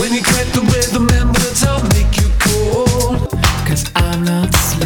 When you get the rhythm and words, I'll make you cold. Cause I'm not smart.